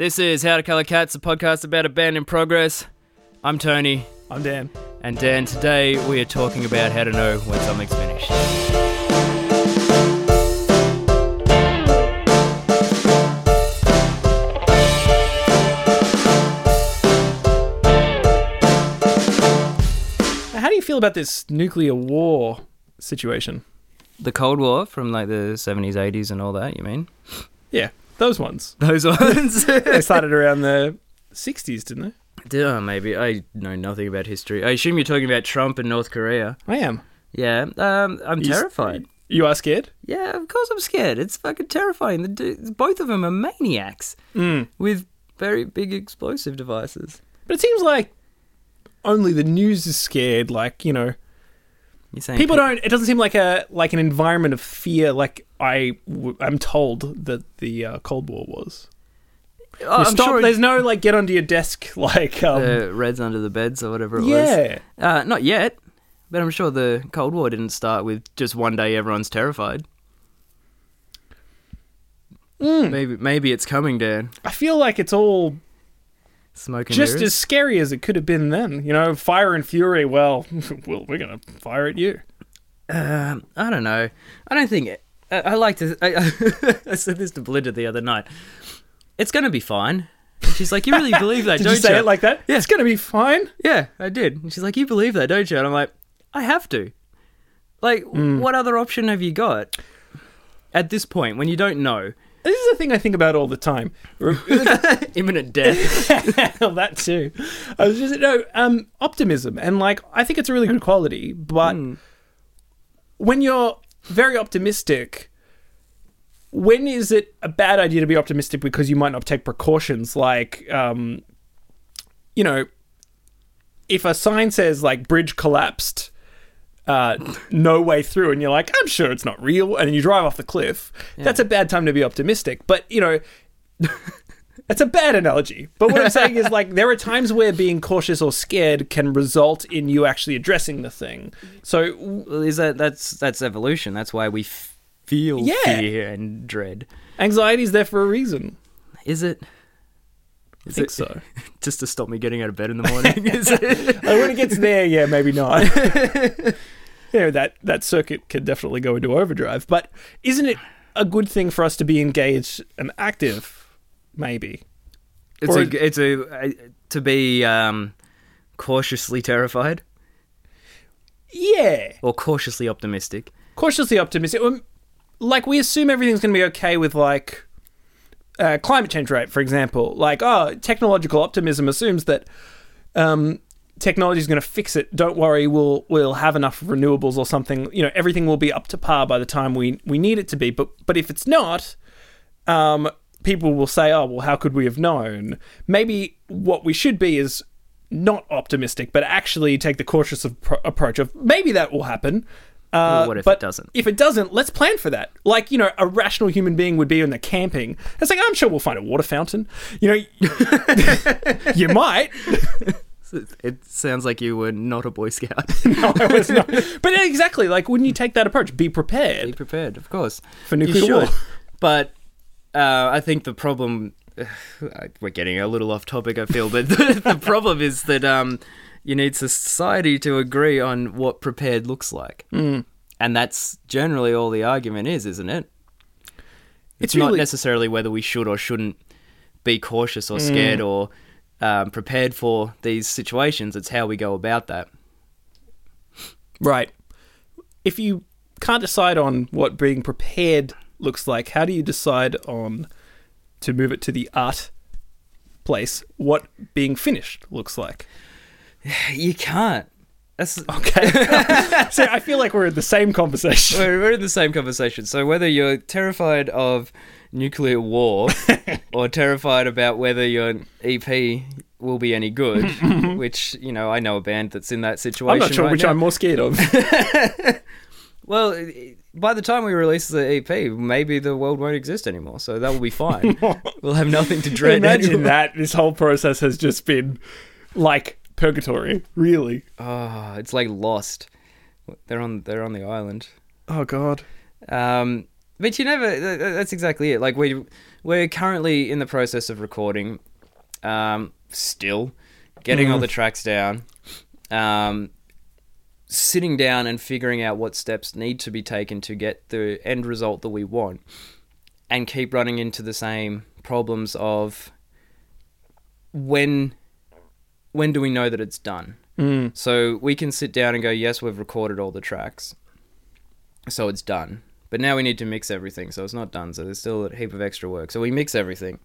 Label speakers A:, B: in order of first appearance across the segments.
A: This is How to Color Cats, a podcast about a band in progress. I'm Tony,
B: I'm Dan.
A: and Dan. Today we are talking about how to know when something's finished.
B: How do you feel about this nuclear war situation?
A: The Cold War from like the 70s, 80s, and all that, you mean?
B: Yeah, those ones.
A: Those ones?
B: They started around the 60s, didn't they?
A: Did I maybe? I know nothing about history. I assume you're talking about Trump and North Korea.
B: I am.
A: Yeah, um, I'm
B: You s-
A: terrified.
B: You are scared?
A: Yeah, of course I'm scared. It's fucking terrifying. The du- both of them are maniacs
B: Mm.
A: with very big explosive devices.
B: But it seems like only the news is scared. Like you know,
A: You're saying
B: people
A: pe-
B: don't. It doesn't seem like a like an environment of fear. Like I, w- I'm told that the uh, Cold War was.
A: Oh, I'm
B: stop.
A: sure
B: There's no like get under your desk like um.
A: the Reds under the beds or whatever it was.
B: yeah.
A: Uh, not yet, but I'm sure the Cold War didn't start with just one day everyone's terrified.
B: Mm.
A: Maybe maybe it's coming, Dan.
B: I feel like it's all
A: Smoking
B: just
A: mirrors.
B: as scary as it could have been then. You know, fire and fury. Well, well, we're gonna fire at you.
A: Um, I don't know. I don't think. It, I, I like to. I, I said this to Belinda the other night. It's gonna be fine. And she's like, "You really believe that,
B: Did
A: don't
B: you say it like that?
A: Yeah.
B: It's gonna be fine.
A: Yeah, I did. And she's like, "You believe that, don't you?" And I'm like, "I have to." Like,
B: Hmm.
A: what other option have you got at this point when you don't know
B: This is the thing I think about all the time.
A: imminent death?
B: well, that too. I was just no um, optimism, and like I think it's a really good quality. But
A: Hmm.
B: when you're very optimistic, when is it a bad idea to be optimistic because you might not take precautions? Like, um, you know, if a sign says like bridge collapsed. Uh, no way through, and you're like, I'm sure it's not real, and you drive off the cliff. That's a bad time to be optimistic. But you know, that's a bad analogy. But what I'm saying is, like, there are times where being cautious or scared can result in you actually addressing the thing. So,
A: Well, is that that's that's evolution? That's why we f- feel
B: Yeah.
A: fear and dread.
B: anxiety is there for a reason.
A: Is it?
B: I
A: Is
B: think
A: it
B: so.
A: just to stop me getting out of bed in the morning?
B: Uh, when it gets there, yeah, maybe not. yeah, that, that circuit can definitely go into overdrive. But isn't it a good thing for us to be engaged and active? Maybe.
A: It's
B: Or-
A: a it's a, a to be um, cautiously terrified
B: Yeah.
A: or cautiously optimistic.
B: cautiously optimistic. Um, Like we assume everything's going to be okay with like uh, climate change, rate, For example, like oh, technological optimism assumes that um, technology is going to fix it. Don't worry, we'll we'll have enough renewables or something. You know, everything will be up to par by the time we we need it to be. But but if it's not, um, people will say, oh well, how could we have known? Maybe what we should be is not optimistic, but actually take the cautious appro- approach of maybe that will happen. Uh,
A: what if
B: but
A: it doesn't?
B: If it doesn't, let's plan for that. Like you know, a rational human being would be in the camping. It's like I'm sure we'll find a water fountain. You know, you might.
A: It sounds like you were not a Boy Scout.
B: No, I was not. But exactly, like, wouldn't you take that approach? Be prepared.
A: Be
B: prepared
A: of course.
B: for nuclear war.
A: But uh, I think the problem we're getting a little off topic. I feel, but the, the problem is that um, you need society to agree on what prepared looks like,
B: Mm.
A: and that's generally all the argument is, isn't it? It's,
B: It's
A: not necessarily whether we should or shouldn't be cautious or
B: Mm.
A: scared or um, prepared for these situations. It's how we go about that.
B: Right. If you can't decide on what being prepared looks like, how do you decide on to move it to the art place what being finished looks like?
A: You can't. That's
B: Okay. so I feel like we're in the same conversation.
A: We're, we're in the same conversation. So whether you're terrified of nuclear war or terrified about whether your EP will be any good, which you know, I know a band that's in that situation.
B: I'm not sure
A: right
B: which
A: now.
B: I'm more scared of.
A: Well, by the time we release the EP, maybe the world won't exist anymore, so that will be fine. we'll have nothing to dread.
B: Imagine
A: anymore.
B: that this whole process has just been like purgatory, really.
A: Oh, it's like Lost. They're on. They're on the island.
B: Oh god.
A: Um, But you never. th- th- That's exactly it. Like we we're currently in the process of recording, um, still getting all the tracks down, um, sitting down and figuring out what steps need to be taken to get the end result that we want, and keep running into the same problems of when when do we know that it's done?
B: Mm.
A: So we can sit down and go, yes, we've recorded all the tracks, so it's done. But now we need to mix everything, so it's not done. So there's still a heap of extra work. So we mix everything,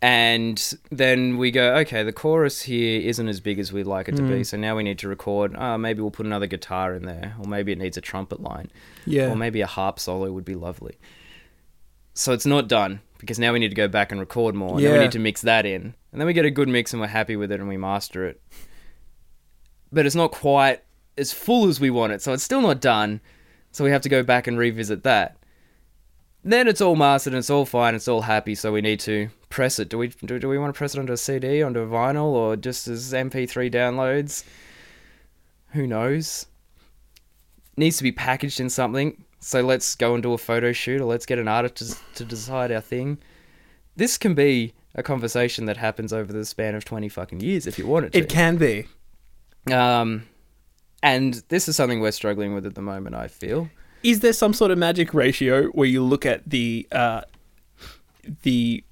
A: and then we go, okay, the chorus here isn't as big as we'd like it to be. So now we need to record. Oh, maybe we'll put another guitar in there, or maybe it needs a trumpet line,
B: Yeah.
A: or maybe a harp solo would be lovely. So it's not done because now we need to go back and record more. And then we need to mix that in, and then we get a good mix and we're happy with it and we master it. But it's not quite as full as we want it, so it's still not done. So we have to go back and revisit that. Then it's all mastered and it's all fine, it's all happy. So we need to press it. Do we do, do we want to press it onto a CD, onto a vinyl, or just as MP3 downloads? Who knows? Needs to be packaged in something. So let's go and do a photo shoot, or let's get an artist to, to decide our thing. This can be a conversation that happens over the span of twenty fucking years if you want it to.
B: It can be.
A: Um, and this is something we're struggling with at the moment. I feel.
B: Is there some sort of magic ratio where you look at the uh, the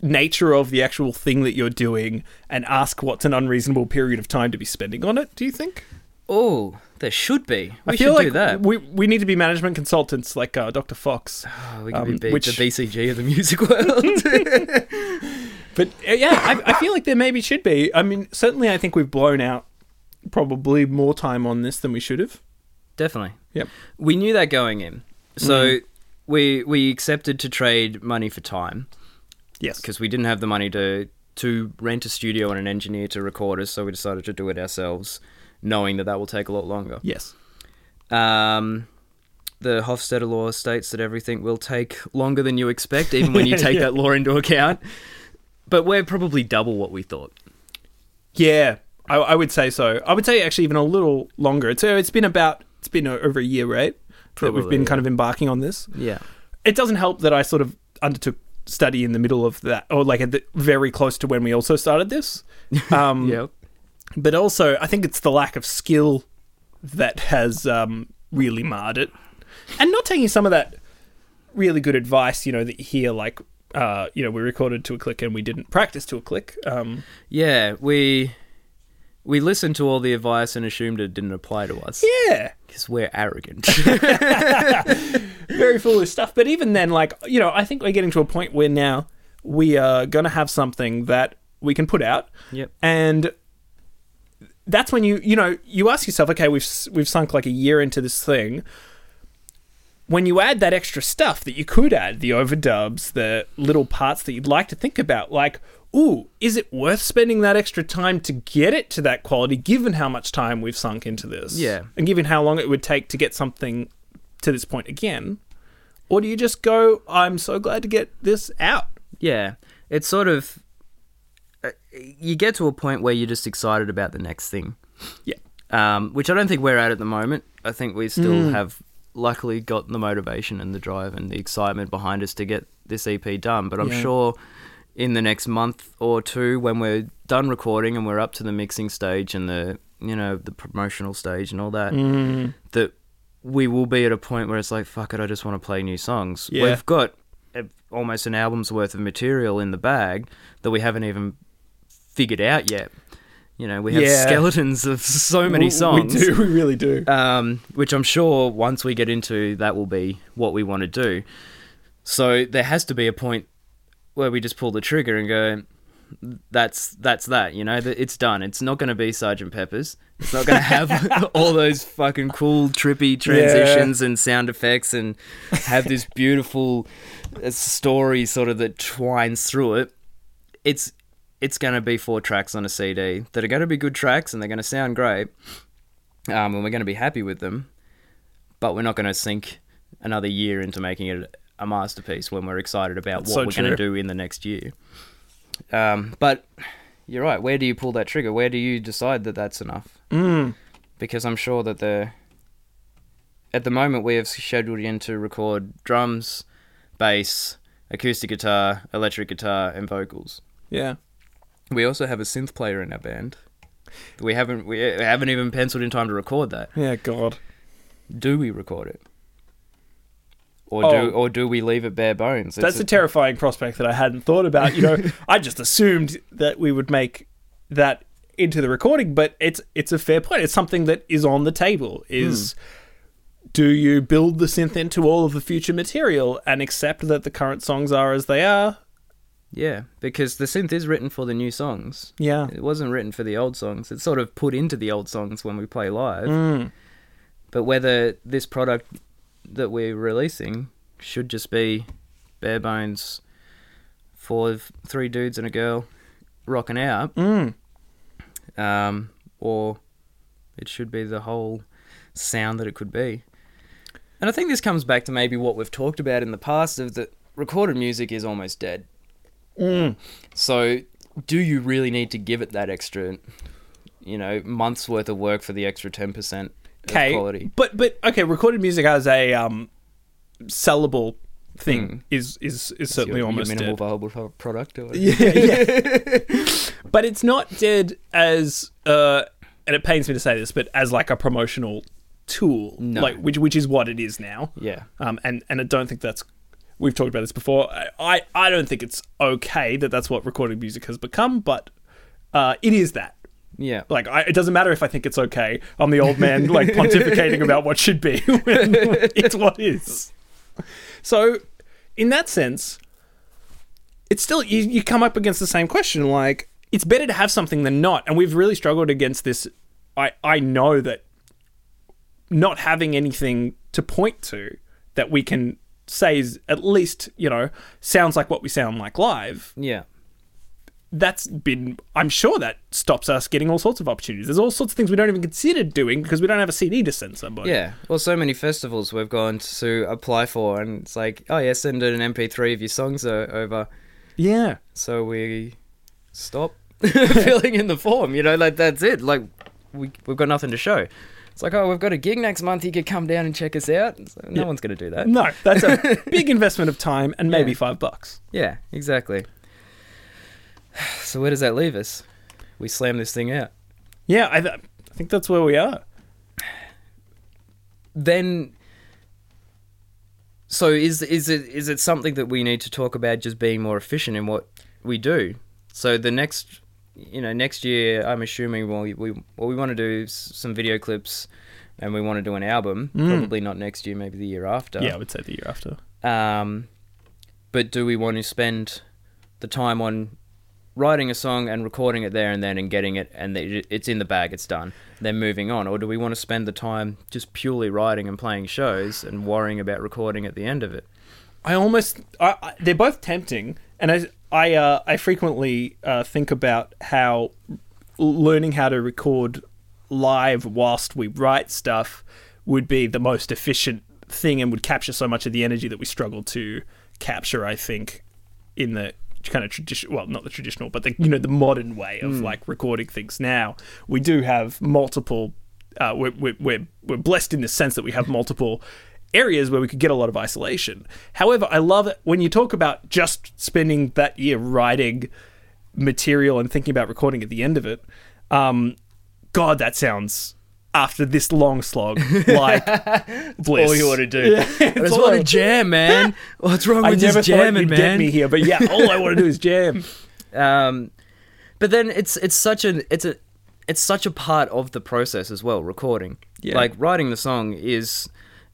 B: nature of the actual thing that you're doing and ask what's an unreasonable period of time to be spending on it? Do you think?
A: Oh, there should be. We
B: I
A: should
B: feel like
A: do that.
B: we we need to be management consultants like uh, Dr. Fox.
A: Oh, we could
B: um,
A: be
B: which-
A: the BCG of the music world.
B: But uh, yeah, I, I feel like there maybe should be. I mean, certainly, I think we've blown out probably more time on this than we should have.
A: Definitely.
B: Yep.
A: We knew that going in. So
B: Mm.
A: we we accepted to trade money for time
B: Yes.
A: because we didn't have the money to to rent a studio and an engineer to record us, so we decided to do it ourselves, knowing that that will take a lot longer.
B: Yes.
A: Um, the Hofstadter law states that everything will take longer than you expect, even when you take
B: Yeah.
A: that law into account. But we're probably double what we thought.
B: Yeah, I, I would say so. I would say actually even a little longer. It's uh, it's been about it's been over a year, right? that we've been
A: yeah.
B: kind of embarking on this.
A: Yeah.
B: It doesn't help that I sort of undertook study in the middle of that, or like at the, very close to when we also started this. Um,
A: Yep.
B: But also, I think it's the lack of skill that has um, really marred it, and not taking some of that really good advice. You know that you hear like. Uh, you know, we recorded to a click and we didn't practice to a click. Um,
A: Yeah, we we listened to all the advice and assumed it didn't apply to us
B: yeah,
A: because we're arrogant.
B: very foolish stuff. But even then, like you know, I think we're getting to a point where now we are going to have something that we can put out,
A: yep.
B: and that's when you you know you ask yourself, okay, we've we've sunk like a year into this thing. When you add that extra stuff that you could add, the overdubs, the little parts that you'd like to think about, like, ooh, is it worth spending that extra time to get it to that quality, given how much time we've sunk into this?
A: Yeah.
B: And given how long it would take to get something to this point again? Or do you just go, I'm so glad to get this out?
A: Yeah, it's sort of you get to a point where you're just excited about the next thing.
B: Yeah.
A: Um, which I don't think we're at at the moment. I think we still have luckily got the motivation and the drive and the excitement behind us to get this EP done. But I'm
B: Yeah.
A: sure in the next month or two, when we're done recording and we're up to the mixing stage and the you know the promotional stage and all that,
B: Mm.
A: that we will be at a point where it's like, fuck it, I just want to play new songs.
B: Yeah.
A: We've got almost an album's worth of material in the bag that we haven't even figured out yet. You know, we have
B: Yeah.
A: skeletons of so many songs.
B: We do, we really do.
A: Um, which I'm sure once we get into that will be what we want to do. So there has to be a point where we just pull the trigger and go, that's that's that. You know, it's done. It's not going to be Sergeant Pepper's. It's not going to have all those fucking cool trippy transitions and sound effects and have this beautiful uh, story sort of that twines through it. It's it's going to be four tracks on a CD that are going to be good tracks and they're going to sound great um, and we're going to be happy with them, but we're not going to sink another year into making it a masterpiece when we're excited about
B: That's
A: what
B: so
A: we're going to do in the next year. Um, but you're right. Where do you pull that trigger? Where do you decide that that's enough?
B: Mm.
A: Because I'm sure that the at the moment we have scheduled in to record drums, bass, acoustic guitar, electric guitar, and vocals.
B: Yeah.
A: We also have a synth player in our band. We haven't we haven't even penciled in time to record that.
B: Yeah, God.
A: Do we record it? Or
B: Oh.
A: do or do we leave it bare bones? It's
B: That's a terrifying prospect that I hadn't thought about. You know, I just assumed that we would make that into the recording, but it's it's a fair point. It's something that is on the table. Is hmm. do you build the synth into all of the future material and accept that the current songs are as they are?
A: Yeah, because the synth is written for the new songs.
B: Yeah.
A: It wasn't written for the old songs. It's sort of put into the old songs when we play live.
B: Mm.
A: But whether this product that we're releasing should just be bare bones for three dudes and a girl rocking out,
B: Mm.
A: um, or it should be the whole sound that it could be. And I think this comes back to maybe what we've talked about in the past of that recorded music is almost dead.
B: Mm.
A: So, do you really need to give it that extra, you know, months worth of work for the extra ten percent quality?
B: but but okay, recorded music as a um, sellable thing
A: Mm.
B: is is is certainly
A: your,
B: almost
A: your minimal
B: dead.
A: viable product. Or
B: yeah, yeah. but it's not dead as uh, and it pains me to say this, but as like a promotional tool,
A: No.
B: like which which is what it is now.
A: yeah,
B: Um, and and I don't think that's we've talked about this before. I I, don't think it's okay that that's what recorded music has become, but uh, it is that.
A: yeah,
B: Like, I, it doesn't matter if I think it's okay. I'm the old man, like pontificating about what should be when it's what is. So, in that sense, it's still you, you come up against the same question. Like, it's better to have something than not, and we've really struggled against this. I I know that not having anything to point to that we can say is at least you know sounds like what we sound like live
A: yeah.
B: that's been I'm sure that stops us getting all sorts of opportunities. There's all sorts of things we don't even consider doing because we don't have a CD to send somebody.
A: Yeah, well, so many festivals we've gone to apply for, and it's like, oh yeah, send an MP3 of your songs over.
B: Yeah.
A: So we stop filling in the form. You know, like that's it. Like we we've got nothing to show. It's like, oh, we've got a gig next month. You could come down and check us out. No
B: Yeah.
A: one's going to do that.
B: No, that's a big investment of time and maybe
A: Yeah.
B: five bucks.
A: Yeah, exactly. So where does that leave us? We slam this thing out.
B: Yeah, I, th- I think that's where we are.
A: then so is is it is it something that we need to talk about just being more efficient in what we do so the next you know next year i'm assuming we we well, we want to do s- some video clips and we want to do an album. Probably not next year maybe the year after.
B: Yeah, I would say the year after.
A: um but do we want to spend the time on writing a song and recording it there and then and getting it and it- it's in the bag it's done then moving on? Or do we want to spend the time just purely writing and playing shows and worrying about recording at the end of it?
B: I almost I, I, they're both tempting, and I I uh, I frequently uh, think about how learning how to record live whilst we write stuff would be the most efficient thing and would capture so much of the energy that we struggle to capture. I think in the kind of tradition well not the traditional but the you know the modern way of like recording things now we do have multiple uh, we're, we're, we're, we're blessed in the sense that we have multiple areas where we could get a lot of isolation. However, I love it when you talk about just spending that year writing material and thinking about recording at the end of it. Um, God, that sounds after this long slog like bliss.
A: all you want to do
B: Yeah,
A: i
B: it's
A: just
B: all
A: want to jam man what's wrong with
B: never
A: just jamming
B: you'd get
A: man
B: me here, but yeah, all I want to do is jam.
A: um but then it's it's such an it's a it's such a part of the process as well recording
B: Yeah.
A: like writing the song is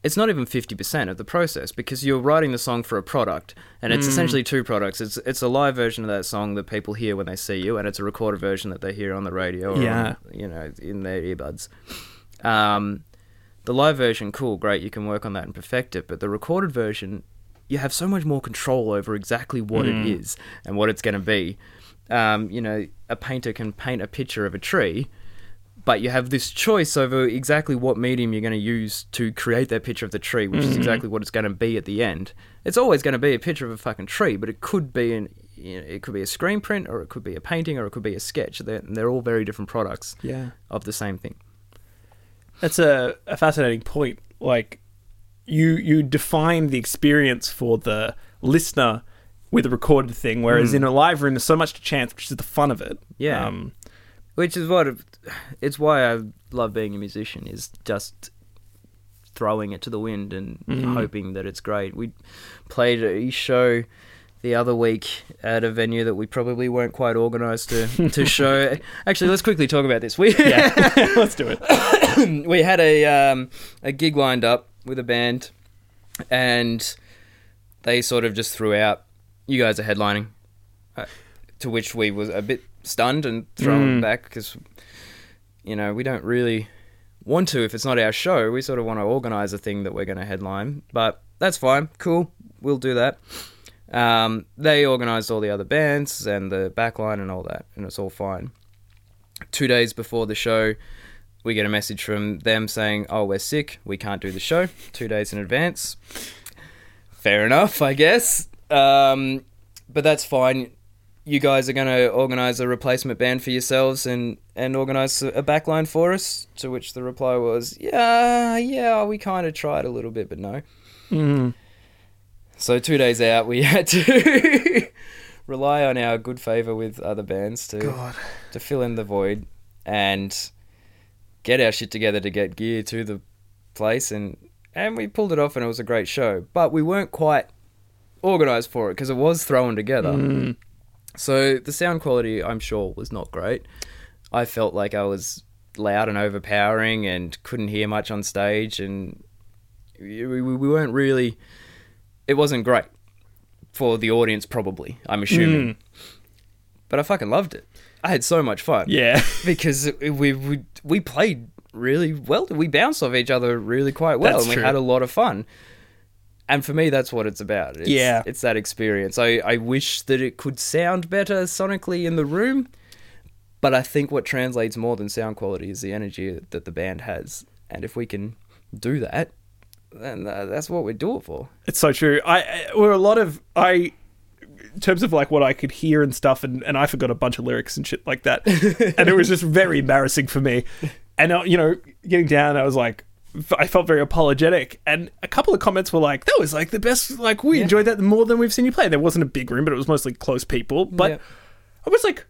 A: it's not even 50% of the process because you're writing the song for a product and
B: Mm.
A: it's essentially two products it's it's a live version of that song that people hear when they see you and it's a recorded version that they hear on the radio or
B: Yeah.
A: on, you know in their earbuds um the live version cool great you can work on that and perfect it but the recorded version you have so much more control over exactly what
B: Mm.
A: it is and what it's going to be um, you know, a painter can paint a picture of a tree, but you have this choice over exactly what medium you're going to use to create that picture of the tree, which
B: Mm-hmm.
A: is exactly what it's going to be at the end. It's always going to be a picture of a fucking tree, but it could be an, you know, it could be a screen print, or it could be a painting, or it could be a sketch. They're, they're all very different products
B: Yeah.
A: of the same thing.
B: That's a, a fascinating point. Like, you you define the experience for the listener with a recorded thing, whereas in a live room there's so much to chance, which is the fun of it.
A: Yeah.
B: Um,
A: Which is what it's why I love being a musician is just throwing it to the wind and hoping that it's great. We played a show the other week at a venue that we probably weren't quite organised to to show. Actually, let's quickly talk about this. We
B: yeah, let's do it.
A: we had a um, a gig lined up with a band, and they sort of just threw out, "You guys are headlining," uh, to which we was a bit stunned and thrown
B: Mm.
A: back because, you know, we don't really want to if it's not our show. We sort of want to organise a thing that we're going to headline, but that's fine, cool, we'll do that. Um, they organised all the other bands and the backline and all that, and it's all fine. Two days before the show, we get a message from them saying, "Oh, we're sick. We can't do the show." Two days in advance. Fair enough, I guess. Um, but that's fine. You guys are going to organise a replacement band for yourselves and and organise a backline for us. To which the reply was, "Yeah, yeah, we kind of tried a little bit, but no."
B: Mm.
A: So two days out, we had to rely on our good favour with other bands to
B: God.
A: to fill in the void and get our shit together to get gear to the place and and we pulled it off and it was a great show but we weren't quite organized for it because it was thrown together
B: Mm.
A: So the sound quality i'm sure was not great i felt like i was loud and overpowering and couldn't hear much on stage and we, we, we weren't really it wasn't great for the audience probably i'm assuming
B: Mm.
A: but i fucking loved it i had so much fun
B: Yeah.
A: because we we we played really well. We bounced off each other really quite well,
B: That's
A: and we
B: true.
A: had a lot of fun. And for me, that's what it's about. It's,
B: Yeah.
A: it's that experience. I I wish that it could sound better sonically in the room, but I think what translates more than sound quality is the energy that the band has, and if we can do that, then uh, that's what we do it for.
B: It's so true. I, were a lot of I in terms of like what I could hear and stuff and, and I forgot a bunch of lyrics and shit like that. and it was just very embarrassing for me. And uh, you know, getting down I was like I felt very apologetic and a couple of comments were like that was like the best like we
A: Yeah.
B: enjoyed that more than we've seen you play. There wasn't a big room but it was mostly close people. But
A: Yeah.
B: I was like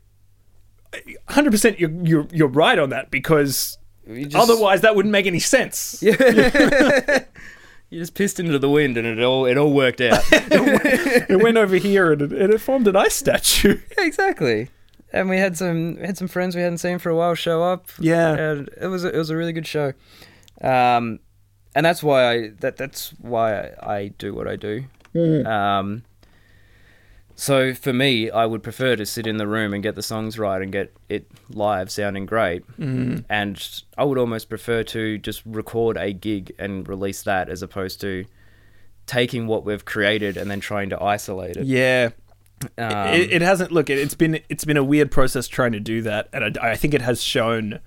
B: 100% you're, you're you're right on that because
A: just-
B: otherwise that wouldn't make any sense.
A: you just pissed into the wind, and it all it all worked out.
B: it went over here and it, and it formed an ice statue.
A: Yeah, exactly. And we had some we had some friends we hadn't seen for a while show up.
B: Yeah.
A: and it was a, it was a really good show. Um, and that's why I that that's why I, I do what I do. Um, so for me, I would prefer to sit in the room and get the songs right and get it live sounding great.
B: Mm.
A: And I would almost prefer to just record a gig and release that as opposed to taking what we've created and then trying to isolate it.
B: Yeah.
A: Um,
B: it, it hasn't look it, it's been it's been a weird process trying to do that and I, I think it has shown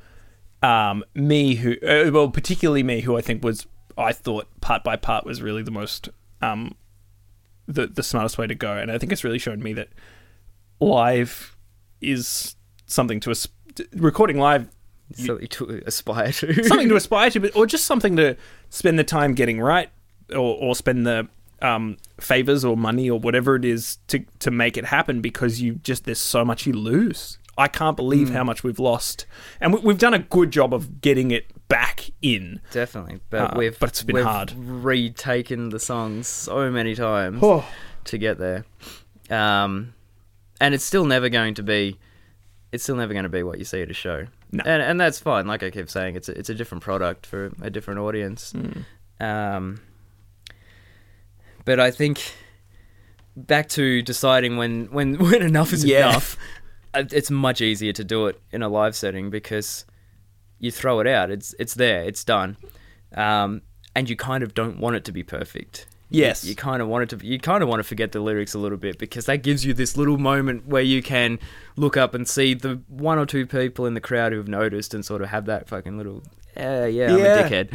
B: um, me who uh, well particularly me who I think was I thought part by part was really the most um, the the smartest way to go and I think it's really shown me that live is something to as- recording live
A: something to aspire to.
B: something to aspire to, but or just something to spend the time getting right, or or spend the um, favors or money or whatever it is to to make it happen because you just there's so much you lose. I can't believe how much we've lost, and we, we've done a good job of getting it back in.
A: Definitely, but
B: Uh,
A: we've
B: but it's been
A: we've
B: hard.
A: retaken the songs so many times
B: Oh.
A: to get there, um, and it's still never going to be. It's still never going to be what you see at a show,
B: No.
A: and and that's fine. Like I keep saying, it's a, it's a different product for a different audience.
B: Hmm.
A: Um, but I think back to deciding when when when enough is
B: Yeah.
A: enough. Uh, It's much easier to do it in a live setting because you throw it out. It's it's there. It's done. Um, and you kind of don't want it to be perfect.
B: Yes.
A: You, you kind of want it to. Be, you kind of want to forget the lyrics a little bit because that gives you this little moment where you can look up and see the one or two people in the crowd who've noticed and sort of have that fucking little. Yeah, yeah, I'm
B: Yeah.
A: a dickhead.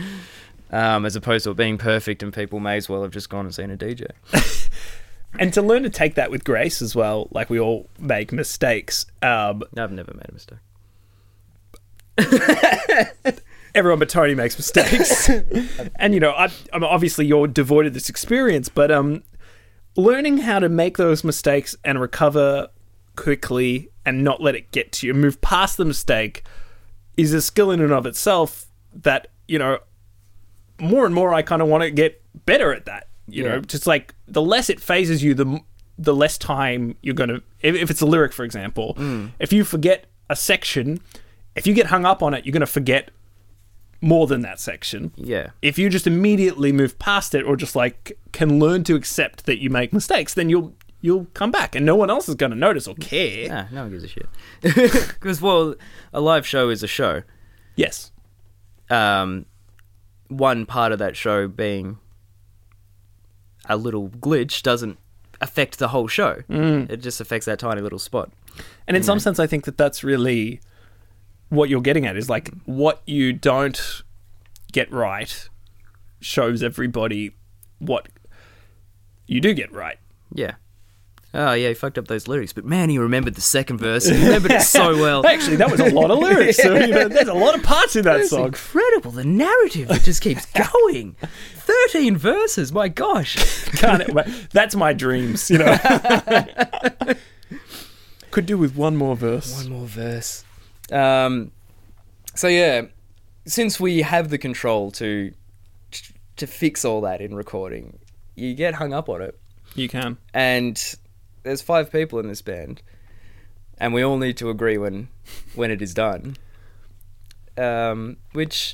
A: Um, as opposed to it being perfect and people may as well have just gone and seen a DJ.
B: And to learn to take that with grace as well, like we all make mistakes. Um,
A: I've never made a mistake.
B: everyone but Tony makes mistakes. and you know, I, I'm obviously you're devoid of this experience, but um, learning how to make those mistakes and recover quickly and not let it get to you, move past the mistake, is a skill in and of itself. That you know, more and more, I kind of want to get better at that. You
A: Yeah.
B: know, just like the less it phases you, the the less time you're gonna. If, if it's a lyric, for example, if you forget a section, if you get hung up on it, you're gonna forget more than that section.
A: Yeah.
B: If you just immediately move past it, or just like can learn to accept that you make mistakes, then you'll you'll come back, and no one else is gonna notice or care.
A: Ah, no one gives a shit. Because well, a live show is a show.
B: Yes.
A: Um, one part of that show being a little glitch doesn't affect the whole show. Mm. It just affects that tiny little spot.
B: And in some sense, I think that that's really what you're getting at is like what you don't get right shows everybody what you do get right.
A: Yeah. Oh yeah, he fucked up those lyrics, but man, he remembered the second verse. He remembered it so well.
B: Actually, that was a lot of lyrics. So, you know, there's a lot of parts in that
A: It's
B: song.
A: incredible. The narrative that just keeps going. Thirteen verses. My gosh.
B: Can't it- that's my dreams, you know. Could do with one more verse.
A: One more verse. Um, so yeah, since we have the control to to fix all that in recording, you get hung up on it.
B: You can.
A: And there's five people in this band, and we all need to agree when when it is done. Um, which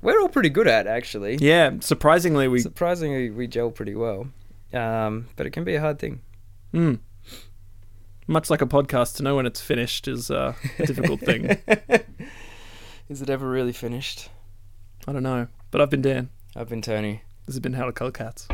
A: we're all pretty good at, actually.
B: Yeah, surprisingly, we.
A: Surprisingly, we gel pretty well. Um, but it can be a hard thing.
B: Mm, much like a podcast, to know when it's finished is a difficult thing.
A: Is it ever really finished?
B: I don't know. But I've been Dan.
A: I've been Tony.
B: This has been How to Color Cats.